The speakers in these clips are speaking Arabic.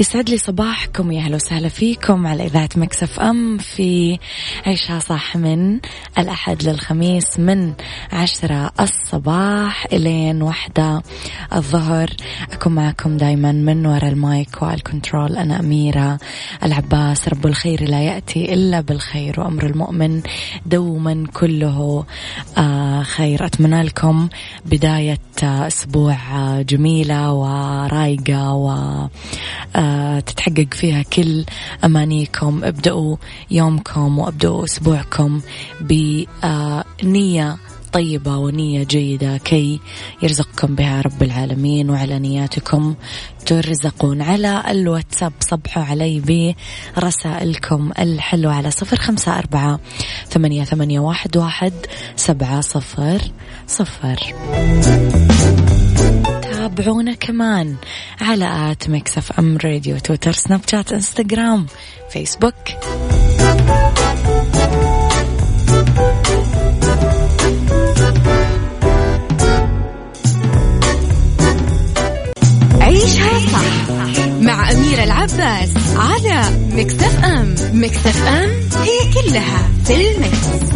يسعد لي صباحكم يا أهلا وسهلا فيكم على إذاعة Mix FM في عيشها صح من الأحد للخميس من عشرة الصباح إلين واحدة الظهر. أكون معكم دايما من وراء ال mic وال control أنا أميرة العباس. رب الخير لا يأتي إلا بالخير وأمر المؤمن دوما كله آه خير. أتمنى لكم بداية أسبوع آه جميلة ورايقة و آه تتحقق فيها كل أمانيكم. ابدأوا يومكم وأبدأوا أسبوعكم بنية طيبة ونية جيدة. كي يرزقكم بها رب العالمين وعلى نياتكم ترزقون. على الواتساب صبحوا علي برسائلكم الحلوة على صفر خمسة أربعة ثمانية, ثمانية واحد, واحد سبعة صفر صفر تابعونا كمان على at Mix FM Radio تويتر سناب شات إنستغرام فيسبوك عيشها صح مع أميرة العباس على Mix FM Mix FM it's all in the mix.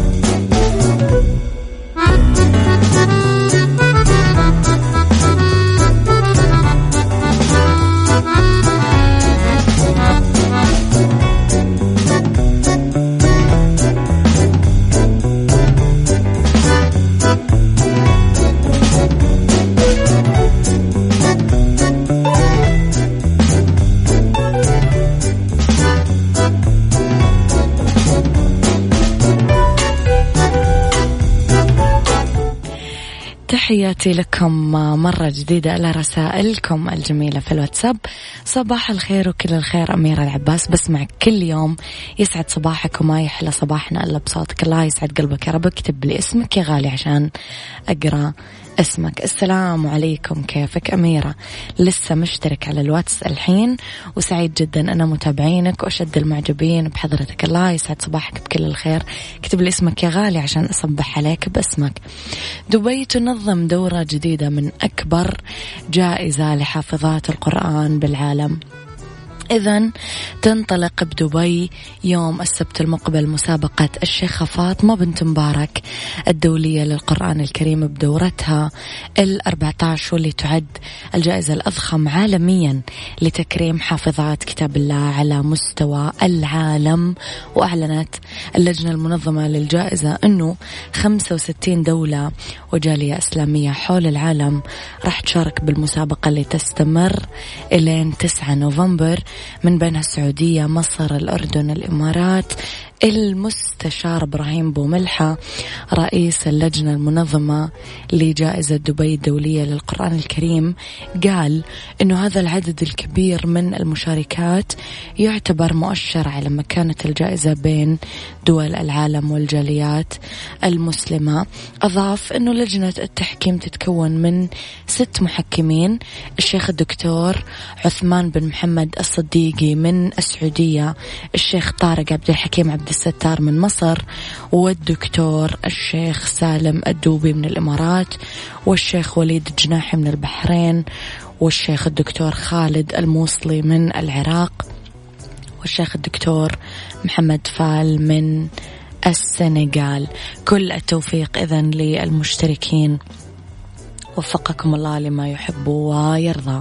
لكم مرة جديدة على رسائلكم الجميلة في الواتساب. صباح الخير وكل الخير أميرة العباس. بسمعك كل يوم يسعد صباحك وما يحلى صباحنا إلا بصوتك. الله يسعد قلبك يا رب. اكتب لي اسمك يا غالي عشان أقرأ. اسمك. السلام عليكم. كيفك أميرة؟ لسه مشترك على الواتس الحين وسعيد جدا أنا متابعينك وأشد المعجبين بحضرتك. الله يسعد صباحك بكل الخير. اكتب لي اسمك يا غالي عشان أصبح عليك باسمك. دبي تنظم دورة جديدة من أكبر جائزة لحافظات القرآن بالعالم. إذا تنطلق بدبي يوم السبت المقبل مسابقة الشيخة فاطمة بنت مبارك الدولية للقرآن الكريم بدورتها ال14 واللي تعد الجائزة الأضخم عالميا لتكريم حافظات كتاب الله على مستوى العالم. وأعلنت اللجنة المنظمة للجائزة أنه 65 دولة وجالية إسلامية حول العالم راح تشارك بالمسابقة اللي تستمر إلين 9 نوفمبر. من بينها السعودية مصر الأردن الإمارات المستشار إبراهيم بوملحة رئيس اللجنة المنظمة لجائزة دبي الدولية للقرآن الكريم قال إنه هذا العدد الكبير من المشاركات يعتبر مؤشر على مكانة الجائزة بين دول العالم والجاليات المسلمة. أضاف إنه لجنة التحكيم تتكون من ست محكمين الشيخ الدكتور عثمان بن محمد الصديقي من السعودية الشيخ طارق عبد الحكيم عبد الستار من مصر والدكتور الشيخ سالم الدوبي من الإمارات والشيخ وليد الجناحي من البحرين والشيخ الدكتور خالد الموصلي من العراق والشيخ الدكتور محمد فال من السنغال. كل التوفيق إذا للمشتركين. وفقكم الله لما يحب ويرضى.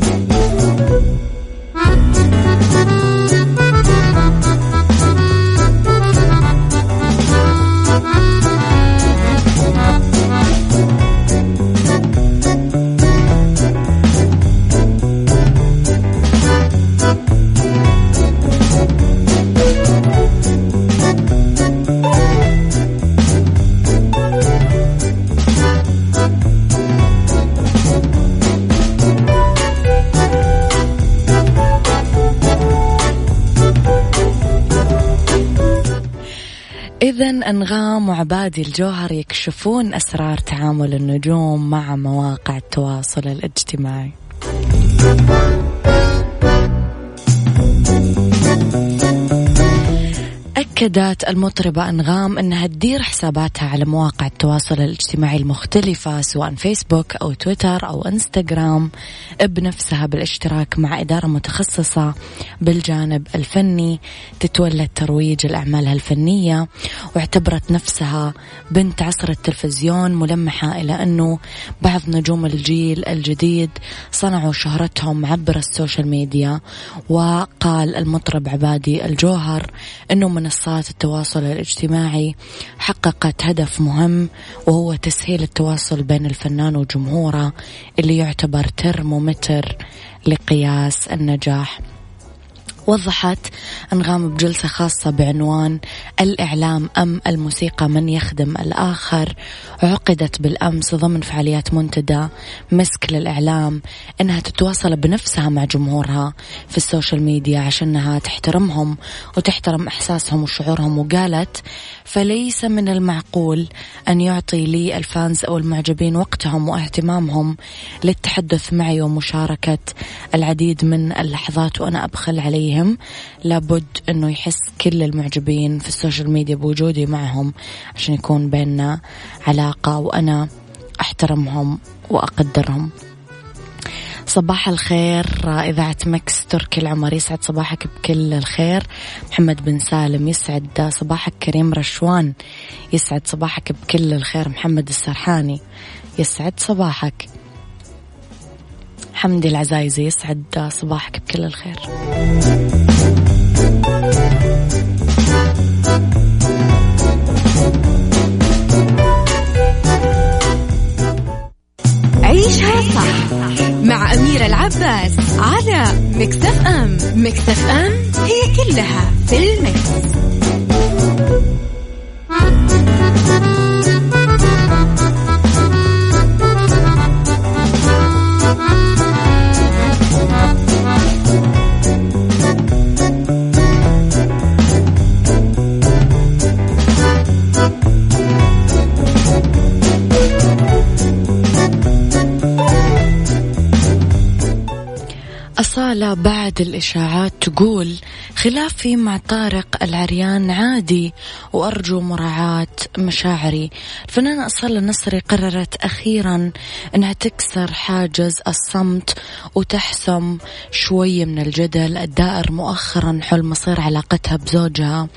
إذا أنغام وعبادي الجوهر يكشفون أسرار تعامل النجوم مع مواقع التواصل الاجتماعي. أكدت المطربة أنغام أنها تدير حساباتها على مواقع التواصل الاجتماعي المختلفة سواء فيسبوك أو تويتر أو إنستغرام بنفسها بالاشتراك مع إدارة متخصصة بالجانب الفني تتولى ترويج الأعمالها الفنية واعتبرت نفسها بنت عصر التلفزيون ملمحة إلى أنه بعض نجوم الجيل الجديد صنعوا شهرتهم عبر ال social media وقال المطرب عبادي الجوهر أنه منصات منصات التواصل الاجتماعي حققت هدف مهم وهو تسهيل التواصل بين الفنان وجمهوره اللي يعتبر ترمومتر لقياس النجاح. وضحت أنغام بجلسة خاصة بعنوان الإعلام أم الموسيقى من يخدم الآخر. عقدت بالأمس ضمن فعاليات منتدى مسك للإعلام أنها تتواصل بنفسها مع جمهورها في ال social media عشانها تحترمهم وتحترم إحساسهم وشعورهم. وقالت فليس من المعقول أن يعطي لي ال fans أو المعجبين وقتهم واهتمامهم للتحدث معي ومشاركة العديد من اللحظات وأنا أبخل عليهم لابد أنه يحس كل المعجبين في ال social media بوجودي معهم عشان يكون بيننا علاقة وأنا أحترمهم وأقدرهم. صباح الخير إذاعة Mix تركي العمر يسعد صباحك بكل الخير. محمد بن سالم يسعد صباحك كريم رشوان يسعد صباحك بكل الخير. محمد السرحاني يسعد صباحك. حمدي العزايزي يسعد صباحك بكل الخير عيشها صح مع أميرة العباس على مكتف أم مكتف أم هي كلها في المكس. الإشاعات تقول خلافي مع طارق العريان عادي وأرجو مراعاة مشاعري. الفنانة أصالة النصري قررت أخيرا أنها تكسر حاجز الصمت وتحسم شوي من الجدل الدائر مؤخرا حول مصير علاقتها بزوجها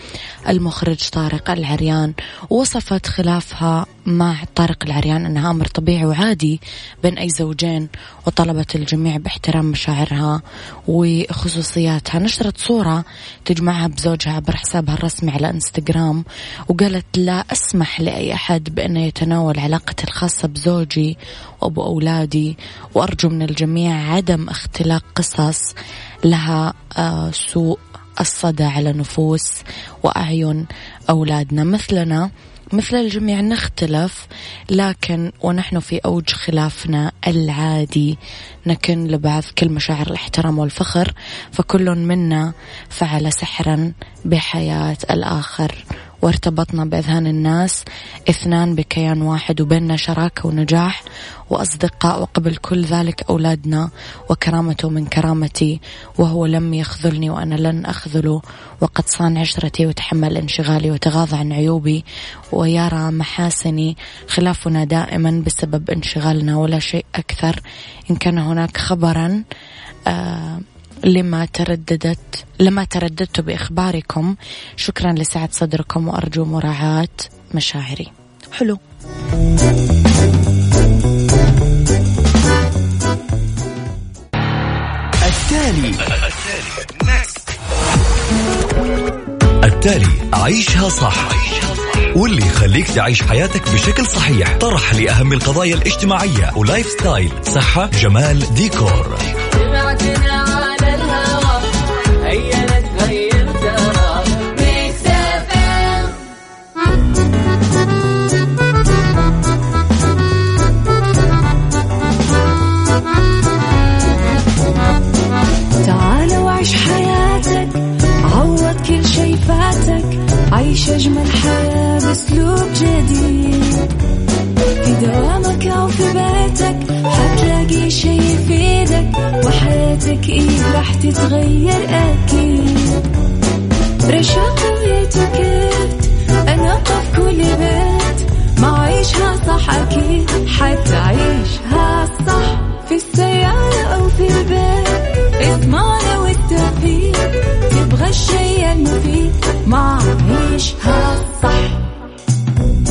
المخرج طارق العريان ووصفت خلافها مع طارق العريان أنها أمر طبيعي وعادي بين أي زوجين وطلبت الجميع باحترام مشاعرها وخصوصياتها. نشرت صورة تجمعها بزوجها عبر حسابها الرسمي على إنستغرام وقالت لا أسمح لأي أحد بأنه يتناول علاقتي الخاصة بزوجي وأبو أولادي وأرجو من الجميع عدم اختلاق قصص لها آه، سوء الصدى على نفوس وأعين أولادنا. مثلنا مثل الجميع نختلف لكن ونحن في أوج خلافنا العادي. نكن لبعض كل مشاعر الاحترام والفخر فكل منا فعل سحرا بحياة الآخر. وارتبطنا بأذهان الناس. اثنان بكيان واحد وبيننا شراكة ونجاح. وأصدقاء وقبل كل ذلك أولادنا. وكرامته من كرامتي وهو لم يخذلني وأنا لن أخذله. وقد صان عشرتي وتحمل انشغالي وتغاضى عن عيوبي. ويرى محاسني خلافنا دائما بسبب انشغالنا ولا شيء أكثر. إن كان هناك خبرا آه لما ترددت لما ترددت بإخباركم شكرا لسعة صدركم وأرجو مراعاة مشاعري. حلو. التالي. التالي عيشها صح. واللي يخليك تعيش حياتك بشكل صحيح. طرح لأهم القضايا الاجتماعية و lifestyle. صحة جمال ديكور. حتلاقي شي يفيدك وحياتك إيه راح تتغير أكيد. رشاق ويتوكيت أنا في كل بيت ما عيشها صح أكيد حتعيشها صح في السيارة أو في البيت. إضمعنا والتوفيق تبغى الشيء المفيد ما عيشها صح.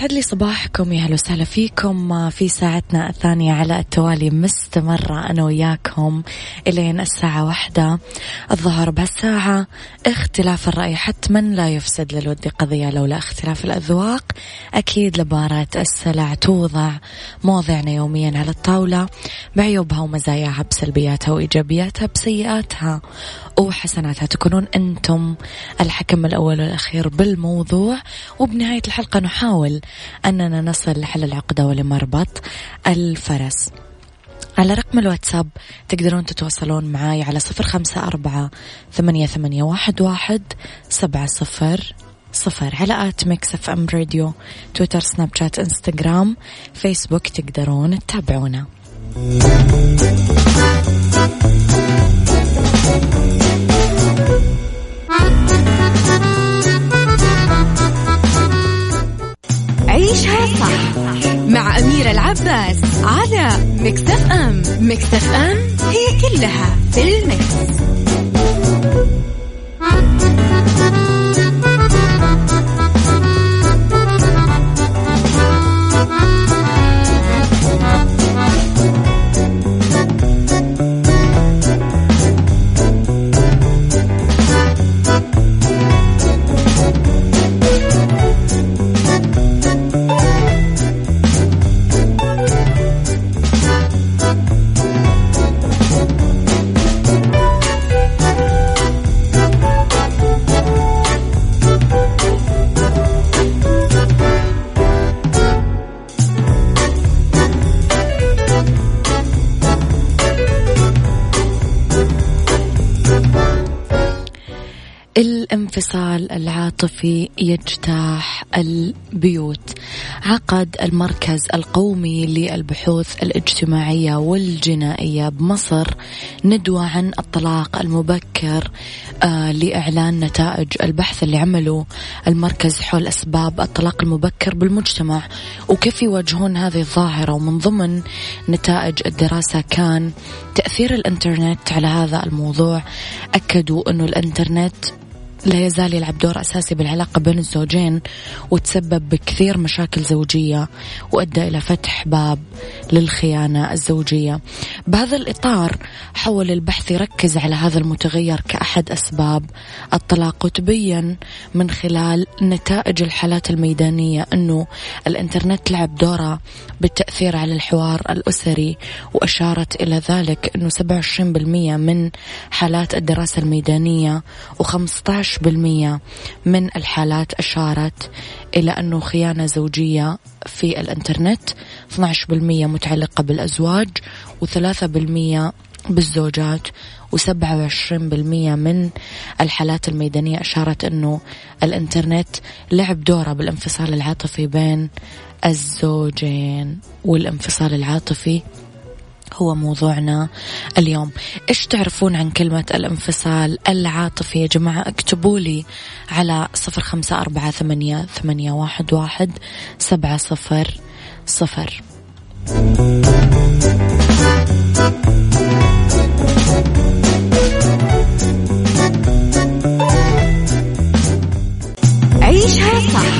يسعد لي صباحكم يا أهلا وسهلا فيكم. في ساعتنا الثانية على التوالي مستمرة أنا وياكم إلين الساعة واحدة. الظهر بهالساعة اختلاف الرأي حتما لا يفسد للود قضية لولا اختلاف الأذواق. أكيد لبارة السلع توضع مواضعنا يوميا على الطاولة بعيوبها ومزاياها بسلبياتها وإيجابياتها بسيئاتها وحسناتها. تكونون أنتم الحكم الأول والأخير بالموضوع وبنهاية الحلقة نحاول أننا نصل لحل العقدة ولمربط الفرس. على رقم الواتساب تقدرون تتواصلون معاي على صفر خمسة أربعة ثمانية, ثمانية واحد, واحد سبعة صفر صفر. على at Mix FM Radio تويتر سناب شات إنستغرام فيسبوك تقدرون تتابعونا. العاطفي يجتاح البيوت. عقد المركز القومي للبحوث الاجتماعية والجنائية بمصر ندوة عن الطلاق المبكر آه لإعلان نتائج البحث اللي عمله المركز حول أسباب الطلاق المبكر بالمجتمع. وكيف يواجهون هذه الظاهرة؟ ومن ضمن نتائج الدراسة كان تأثير الإنترنت على هذا الموضوع. أكدوا أنه الإنترنت لا يزال يلعب دور أساسي بالعلاقة بين الزوجين وتسبب بكثير مشاكل زوجية وأدى إلى فتح باب للخيانة الزوجية. بهذا الإطار حاول البحث يركز على هذا المتغير كأحد أسباب الطلاق وتبين من خلال نتائج الحالات الميدانية أنه الإنترنت لعب دوره بالتأثير على الحوار الأسري وأشارت إلى ذلك أنه 27% من حالات الدراسة الميدانية و15 من الحالات أشارت إلى أنه خيانة زوجية في الإنترنت 12% متعلقة بالأزواج و3% بالزوجات وسبعة وعشرين بالمية من الحالات الميدانية أشارت أنه الإنترنت لعب دوره بالانفصال العاطفي بين الزوجين والانفصال العاطفي هو موضوعنا اليوم. إيش تعرفون عن كلمة الانفصال العاطفي يا جماعة؟ اكتبوا لي على صفر خمسة أربعة ثمانية, ثمانية واحد, واحد سبعة صفر صفر. عيشها صح.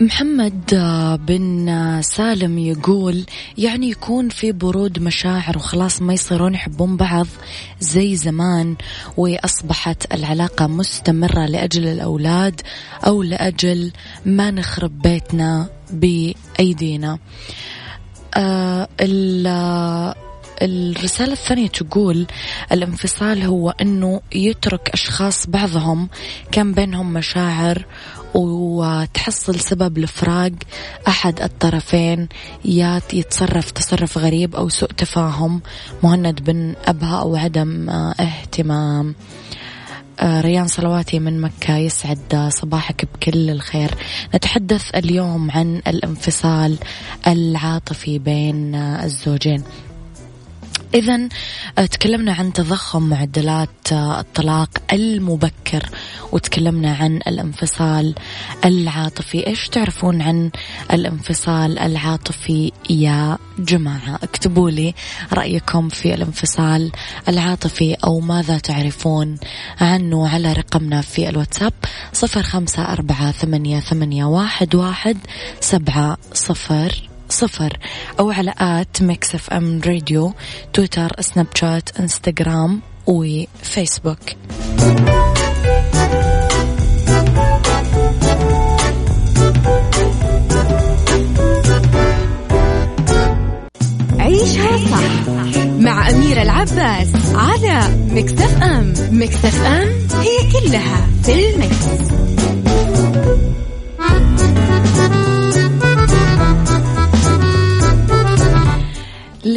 محمد بن سالم يقول يعني يكون في برود مشاعر وخلاص ما يصيرون يحبون بعض زي زمان وأصبحت العلاقة مستمرة لأجل الأولاد أو لأجل ما نخرب بيتنا بأيدينا. آه الرسالة الثانية تقول الانفصال هو أنه يترك أشخاص بعضهم كان بينهم مشاعر وتحصل سبب لفراق أحد الطرفين يا يتصرف تصرف غريب أو سوء تفاهم. مهند بن أبها أو عدم اهتمام. آه، ريان صلواتي من مكة يسعد صباحك بكل الخير. نتحدث اليوم عن الانفصال العاطفي بين الزوجين. إذا آه، تكلمنا عن تضخم معدلات آه، الطلاق المبكر وتكلمنا عن الانفصال العاطفي. إيش تعرفون عن الانفصال العاطفي يا جماعة؟ اكتبوا لي رأيكم في الانفصال العاطفي أو ماذا تعرفون عنه على رقمنا في الواتساب صفر خمسة أربعة ثمانية, ثمانية واحد, واحد سبعة صفر. صفر أو على at Mix FM Radio تويتر سناب شات إنستغرام وفيسبوك عيشها صح مع أميرة العباس على مكتف أم مكتف أم هي كلها في المكس.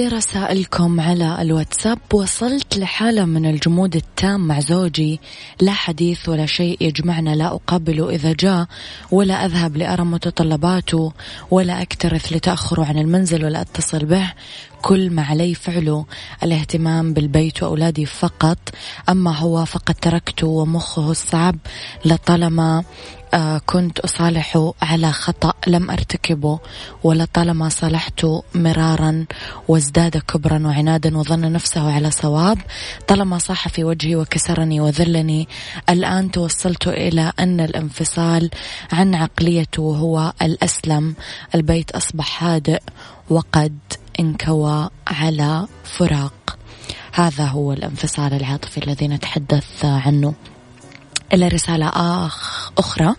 لرسائلكم على الواتساب. وصلت لحالة من الجمود التام مع زوجي. لا حديث ولا شيء يجمعنا لا أقابله إذا جاء ولا أذهب لأرى متطلباته ولا أكترث لتأخره عن المنزل ولا أتصل به. كل ما علي فعله الاهتمام بالبيت وأولادي فقط. أما هو فقد تركته ومخه الصعب. لطالما كنت أصالحه على خطأ لم أرتكبه ولطالما صالحته مرارا وازداد كبرا وعنادا وظن نفسه على صواب طالما صاح في وجهي وكسرني وذلني الآن توصلت إلى أن الانفصال عن عقليته هو الأسلم. البيت أصبح هادئ وقد انكوى على فراق. هذا هو الانفصال العاطفي الذي نتحدث عنه. إلى رسالة آخ أخرى.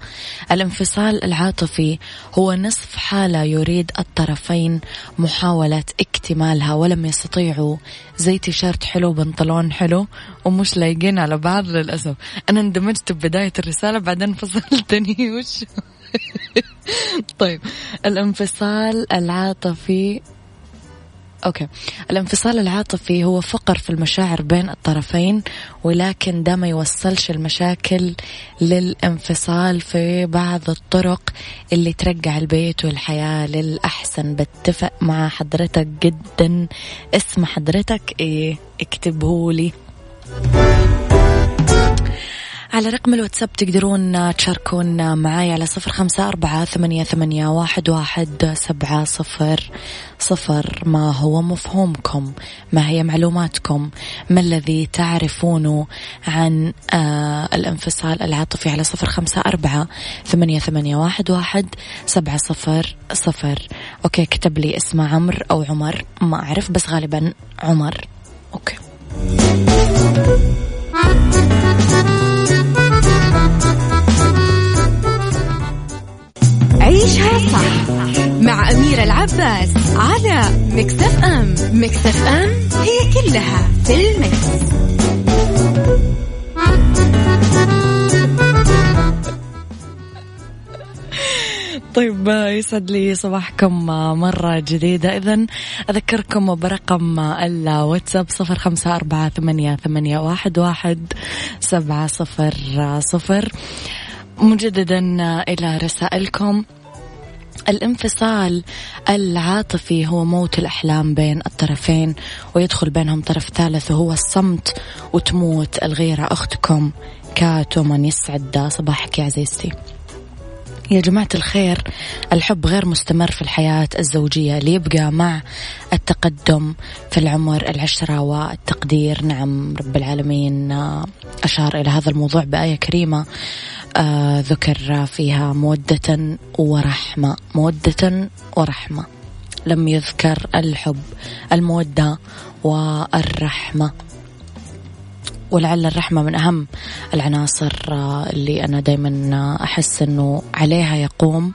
الانفصال العاطفي هو نصف حالة يريد الطرفين محاولة اكتمالها ولم يستطيعوا. زي تيشيرت حلو بنطلون حلو ومش لايقين على بعض للأسف. أنا اندمجت ببداية الرسالة بعدين فصلتني وش؟ طيب. الانفصال العاطفي أوكي. الانفصال العاطفي هو فقر في المشاعر بين الطرفين ولكن ده ما يوصلش المشاكل للانفصال في بعض الطرق اللي ترجع البيت والحياة للأحسن. بتفق مع حضرتك جدا. اسم حضرتك إيه؟ اكتبهولي. على رقم الواتساب تقدرون تشاركون معاي على صفر خمسة أربعة ثمانية, ثمانية واحد, واحد سبعة صفر صفر. ما هو مفهومكم؟ ما هي معلوماتكم؟ ما الذي تعرفونه عن آه الانفصال العاطفي على صفر خمسة أربعة ثمانية, ثمانية واحد, واحد سبعة صفر صفر؟ أوكي كتب لي اسمه عمرو أو عمر. ما أعرف بس غالبا عمر. okay. عيشها صح مع أميرة العباس على Mix FM Mix FM it's all in the mix. طيب يسعد لي صباحكم مرة جديدة. إذا أذكركم برقم الواتساب صفر خمسة أربعة ثمانية, ثمانية واحد, واحد سبعة صفر صفر. مجددا إلى رسائلكم. الانفصال العاطفي هو موت الأحلام بين الطرفين ويدخل بينهم طرف ثالث وهو الصمت وتموت الغيرة أختكم كات ومن يسعد صباحك يا عزيزتي. يا جماعة الخير الحب غير مستمر في الحياة الزوجية ليبقى مع التقدم في العمر العشرة والتقدير. نعم رب العالمين أشار إلى هذا الموضوع بآية كريمة. آه ذكر فيها مودة ورحمة. مودة ورحمة. لم يذكر الحب المودة والرحمة. ولعل الرحمة من أهم العناصر اللي أنا دايما أحس أنه عليها يقوم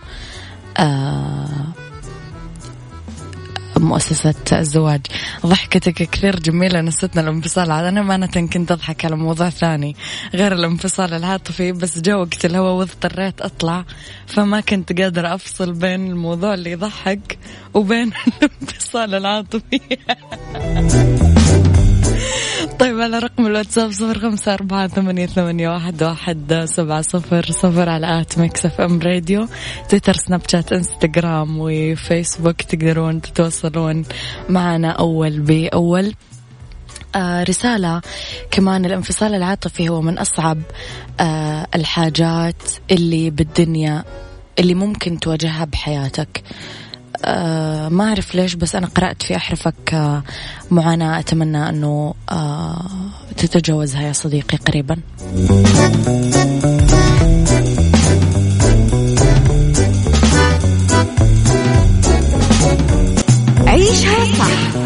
آه مؤسسة الزواج. ضحكتك كثير جميلة نستنا الانفصال. أنا أمانة كنت أضحك على موضوع ثاني غير الانفصال العاطفي بس جاء وقت الهواء واضطريت أطلع فما كنت قادرة أفصل بين الموضوع اللي يضحك وبين الانفصال العاطفي. طيب على رقم الواتساب صفر خمسة أربعة ثمانية, ثمانية واحد, واحد سبعة صفر صفر على at Mix FM Radio تويتر سناب شات إنستغرام وفيسبوك تقدرون تتواصلون معنا أول بأول. آه رسالة كمان الانفصال العاطفي هو من أصعب آه الحاجات اللي بالدنيا اللي ممكن تواجهها بحياتك. آه ما أعرف ليش بس أنا قرأت في أحرفك آه معاناة. أتمنى أنه آه تتجاوزها يا صديقي قريبا. عيشها صح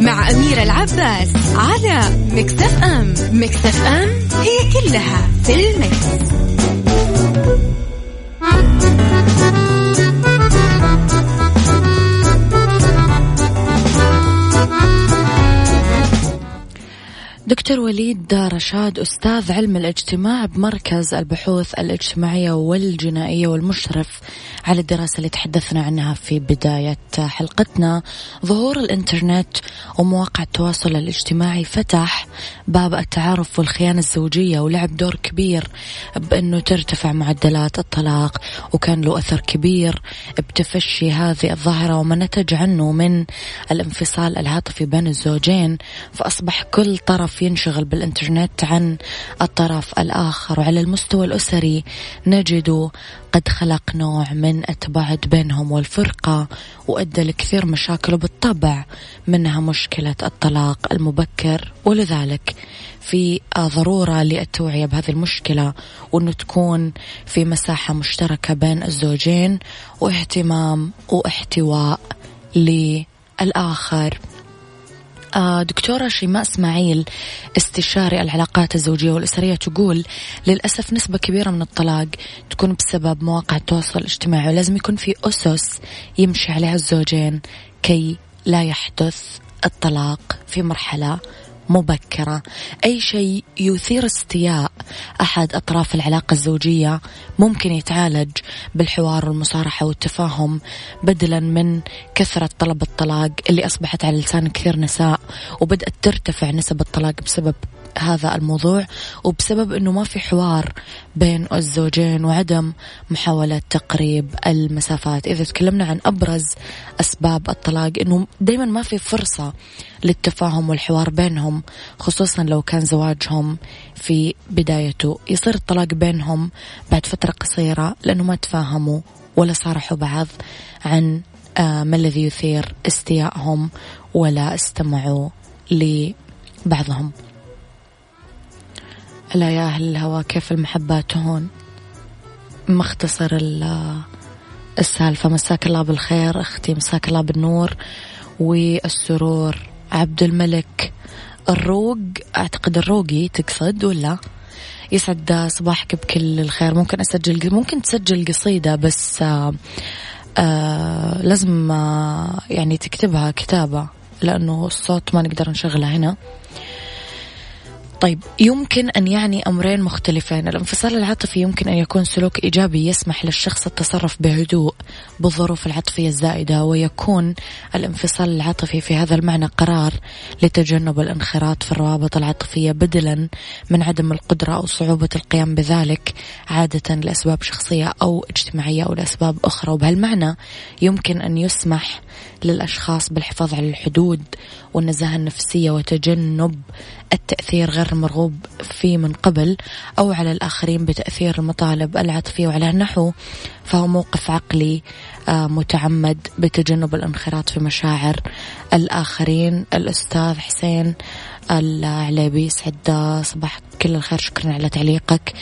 مع أميرة العباس على مكتف أم. مكتف أم هي كلها في المكس. دكتور وليد رشاد أستاذ علم الاجتماع بمركز البحوث الاجتماعية والجنائية والمشرف على الدراسة اللي تحدثنا عنها في بداية حلقتنا. ظهور الإنترنت ومواقع التواصل الاجتماعي فتح باب التعارف والخيانة الزوجية ولعب دور كبير بأنه ترتفع معدلات الطلاق وكان له أثر كبير بتفشي هذه الظاهرة وما نتج عنه من الانفصال العاطفي بين الزوجين فأصبح كل طرف ينشغل بالإنترنت عن الطرف الآخر. وعلى المستوى الأسري نجد قد خلق نوع من التباعد بينهم والفرقة وأدى لكثير مشاكل وبالطبع منها مشكلة الطلاق المبكر. ولذلك في ضرورة للتوعية بهذه المشكلة وأنه تكون في مساحة مشتركة بين الزوجين واهتمام واحتواء للآخر. دكتورة شيماء إسماعيل استشاري العلاقات الزوجية والأسرية تقول للأسف نسبة كبيرة من الطلاق تكون بسبب مواقع التواصل الاجتماعي ولازم يكون في أسس يمشي عليها الزوجين كي لا يحدث الطلاق في مرحلة مبكرة. أي شيء يثير استياء أحد أطراف العلاقة الزوجية ممكن يتعالج بالحوار والمصارحة والتفاهم بدلا من كثرة طلب الطلاق اللي أصبحت على لسان كثير نساء وبدأت ترتفع نسب الطلاق بسبب هذا الموضوع وبسبب إنه ما في حوار بين الزوجين وعدم محاولة تقريب المسافات. إذا تكلمنا عن أبرز أسباب الطلاق إنه دائما ما في فرصة للتفاهم والحوار بينهم خصوصا لو كان زواجهم في بدايته. يصير الطلاق بينهم بعد فترة قصيرة لأنه ما تفاهموا ولا صارحوا بعض عن آه، ما الذي يثير استيائهم ولا استمعوا لبعضهم. لا يا أهل الهوى كيف المحبة تهون؟ مختصر السالفة. مساك الله بالخير أختي مساك الله بالنور والسرور. عبد الملك الروق. أعتقد الروقي تقصد ولا؟ يسعد صباحك بكل الخير. ممكن أسجل ممكن تسجل قصيدة بس آآ آآ لازم آآ يعني تكتبها كتابة لأنه الصوت ما نقدر نشغله هنا. طيب يمكن أن يعني أمرين مختلفين. الانفصال العاطفي يمكن أن يكون سلوك إيجابي يسمح للشخص التصرف بهدوء بالظروف العاطفية الزائدة ويكون الانفصال العاطفي في هذا المعنى قرار لتجنب الانخراط في الروابط العاطفية بدلا من عدم القدرة أو صعوبة القيام بذلك عادة لأسباب شخصية أو اجتماعية أو لأسباب أخرى. وبهالمعنى يمكن أن يسمح للأشخاص بالحفاظ على الحدود والنزاهة النفسية وتجنب التأثير غير المرغوب فيه من قبل أو على الآخرين بتأثير المطالب العاطفية وعلى النحو فهو موقف عقلي آه، متعمد بتجنب الانخراط في مشاعر الآخرين. الأستاذ حسين العليبي سعد صباح كل الخير شكرا على تعليقك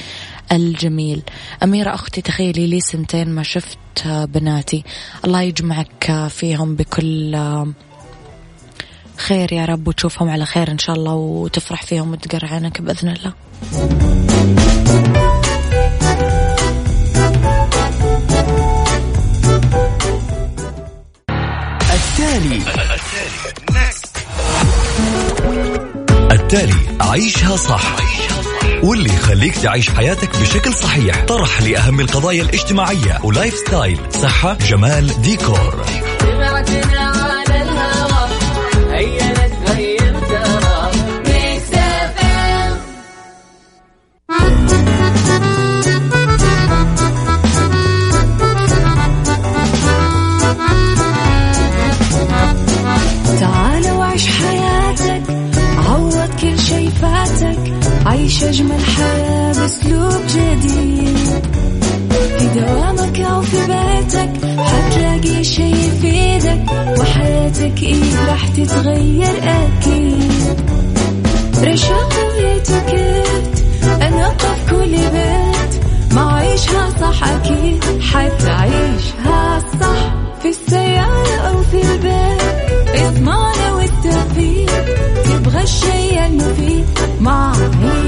الجميل. أميرة أختي تخيلي لي سنتين ما شفت بناتي. الله يجمعك فيهم بكل خير يا رب وتشوفهم على خير إن شاء الله وتفرح فيهم وتقر عينك بإذن الله. التالي. التالي عيشها صح. واللي يخليك تعيش حياتك بشكل صحيح. طرح لأهم القضايا الاجتماعية. و lifestyle صحة جمال ديكور. عيش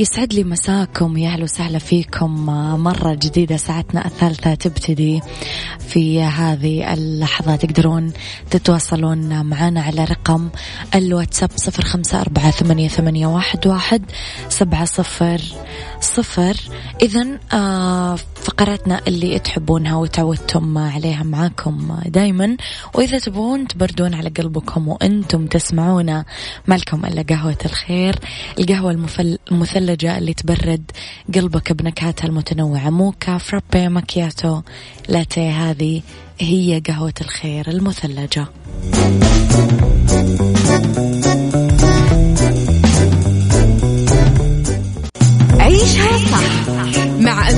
يسعد لي مساكم يا أهلا وسهلا فيكم. مرة جديدة ساعتنا الثالثة تبتدي في هذه اللحظة. تقدرون تتواصلون معنا على رقم الواتساب صفر خمسة أربعة ثمانية, ثمانية واحد, واحد سبعة صفر صفر. إذا آه فقراتنا اللي تحبونها وتعودتم عليها معاكم دايما. وإذا تبغون تبردون على قلبكم وأنتم تسمعونا مالكم إلا قهوة الخير. القهوة. المثلجة اللي تبرد قلبك بنكهاتها المتنوعة. موكا فرابي ماكياتو لاتيه هذه هي قهوة الخير المثلجة.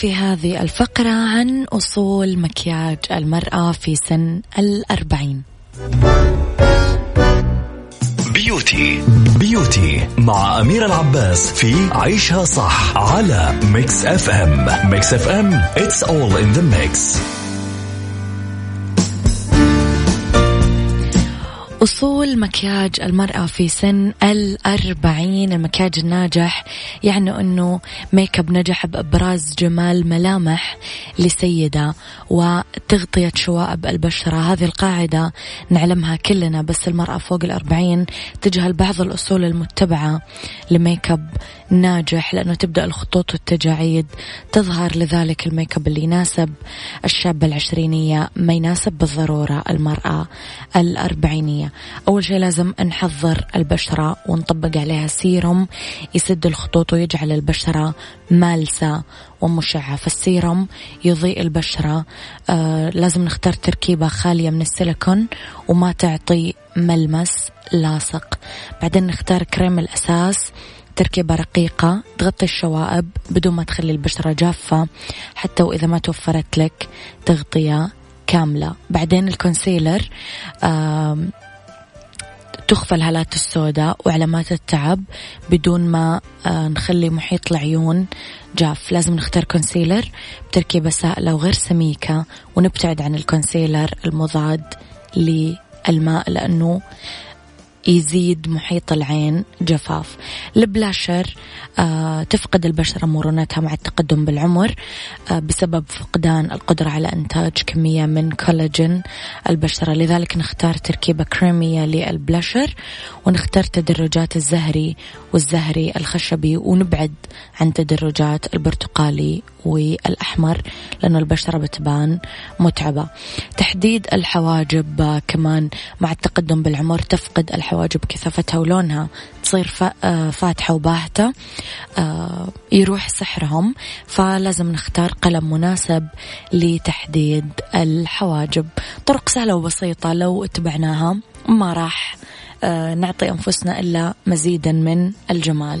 في هذه الفقرة عن أصول مكياج المرأة في سن الأربعين. beauty. beauty مع أميرة العباس في عيشها صح على Mix FM Mix FM it's all in the mix. أصول مكياج المرأة في سن الأربعين المكياج الناجح يعني أنه ميك اب نجح بإبراز جمال ملامح لسيدة وتغطية شوائب البشرة. هذه القاعدة نعلمها كلنا بس المرأة فوق الأربعين تجهل بعض الأصول المتبعة لميك اب ناجح لأنه تبدأ الخطوط والتجاعيد تظهر لذلك الميك أب اللي يناسب الشابة العشرينية ما يناسب بالضرورة المرأة الأربعينية. أول شيء لازم نحضر البشرة ونطبق عليها سيروم يسد الخطوط ويجعل البشرة مالسة ومشعة. فالسيروم يضيء البشرة آه لازم نختار تركيبة خالية من السيليكون وما تعطي ملمس لاصق. بعدين نختار كريم الأساس تركيبة رقيقة تغطي الشوائب بدون ما تخلي البشرة جافة حتى وإذا ما توفرت لك تغطية كاملة. بعدين ال concealer تخفى الهالات السوداء وعلامات التعب بدون ما آه، نخلي محيط العيون جاف. لازم نختار concealer بتركيبة سائلة وغير سميكة ونبتعد عن ال concealer المضاد للماء لأنه يزيد محيط العين جفاف. البلاشر آه تفقد البشرة مرونتها مع التقدم بالعمر آه بسبب فقدان القدرة على إنتاج كمية من كولاجين البشرة. لذلك نختار تركيبة كريمية للبلاشر ونختار تدرجات الزهري والزهري الخشبي ونبعد عن تدرجات البرتقالي والأحمر لأنه البشرة بتبان متعبة. تحديد الحواجب آه، كمان مع التقدم بالعمر تفقد الحواجب كثافتها ولونها تصير آه، فاتحة وباهتة آه، يروح سحرهم. فلازم نختار قلم مناسب لتحديد الحواجب. طرق سهلة وبسيطة لو اتبعناها ما راح نعطي أنفسنا إلا مزيدا من الجمال.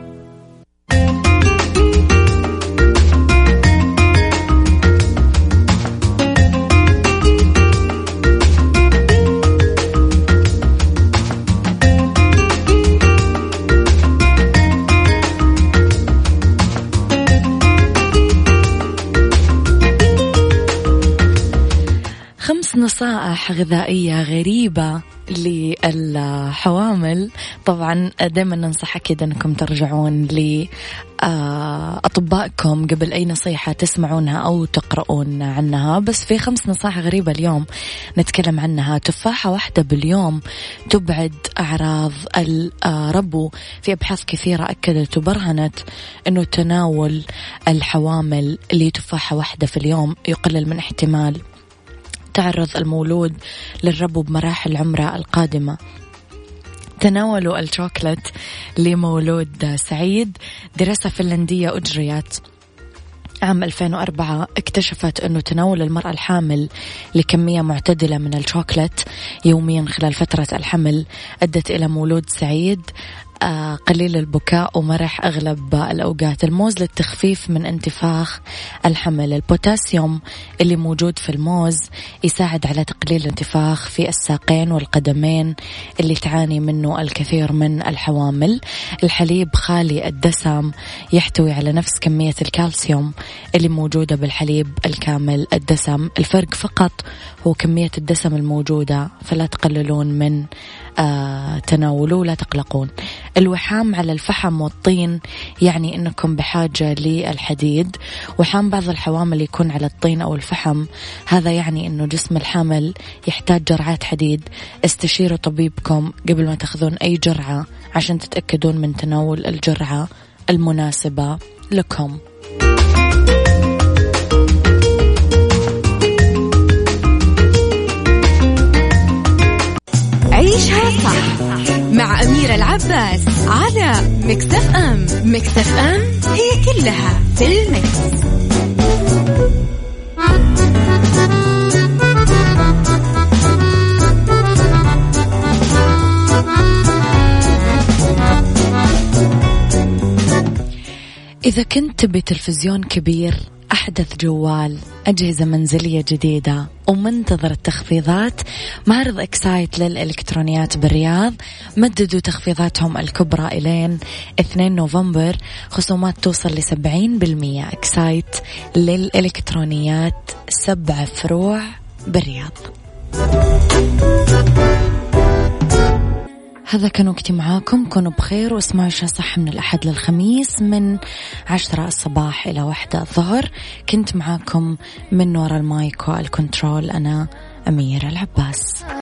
نصائح غذائية غريبة للحوامل. طبعا دائما ننصح أكيد أنكم ترجعون لأطبائكم قبل أي نصيحة تسمعونها أو تقرؤون عنها. بس في خمس نصائح غريبة اليوم نتكلم عنها. تفاحة واحدة باليوم تبعد أعراض الربو في أبحاث كثيرة أكدت وبرهنت أنه تناول الحوامل لتفاحة واحدة في اليوم يقلل من احتمال تعرض المولود للربو بمراحل عمره القادمة. تناولوا الشوكولات لمولود سعيد. دراسة فنلندية أجريت. عام 2004 اكتشفت أنه تناول المرأة الحامل لكمية معتدلة من الشوكولات يوميا خلال فترة الحمل أدت إلى مولود سعيد. قليل البكاء ومرح أغلب الأوقات. الموز للتخفيف من انتفاخ الحمل. البوتاسيوم اللي موجود في الموز يساعد على تقليل الانتفاخ في الساقين والقدمين اللي تعاني منه الكثير من الحوامل. الحليب خالي الدسم يحتوي على نفس كمية الكالسيوم اللي موجودة بالحليب الكامل. الدسم الفرق فقط هو كمية الدسم الموجودة فلا تقللون من آه تناوله ولا تقلقون. الوحام على الفحم والطين يعني أنكم بحاجة للحديد. وحام بعض الحوامل يكون على الطين أو الفحم. هذا يعني أنه جسم الحامل يحتاج جرعات حديد. استشيروا طبيبكم قبل ما تأخذون أي جرعة عشان تتأكدون من تناول الجرعة المناسبة لكم. مع أميرة العباس على مكتف أم مكتف أم هي كلها في المكس. إذا كنت بتلفزيون كبير أحدث جوال أجهزة منزلية جديدة ومنتظر التخفيضات. معرض Xcite للإلكترونيات بالرياض. مددوا تخفيضاتهم الكبرى إلين 2 نوفمبر. خصومات توصل لسبعين بالمية. Xcite للإلكترونيات سبع فروع بالرياض. هذا كان وقتي معاكم. كونوا بخير واسمعوا عيشها صح من الأحد للخميس من عشرة الصباح إلى واحدة الظهر. كنت معاكم من وراء المايك والكنترول أنا أميرة العباس.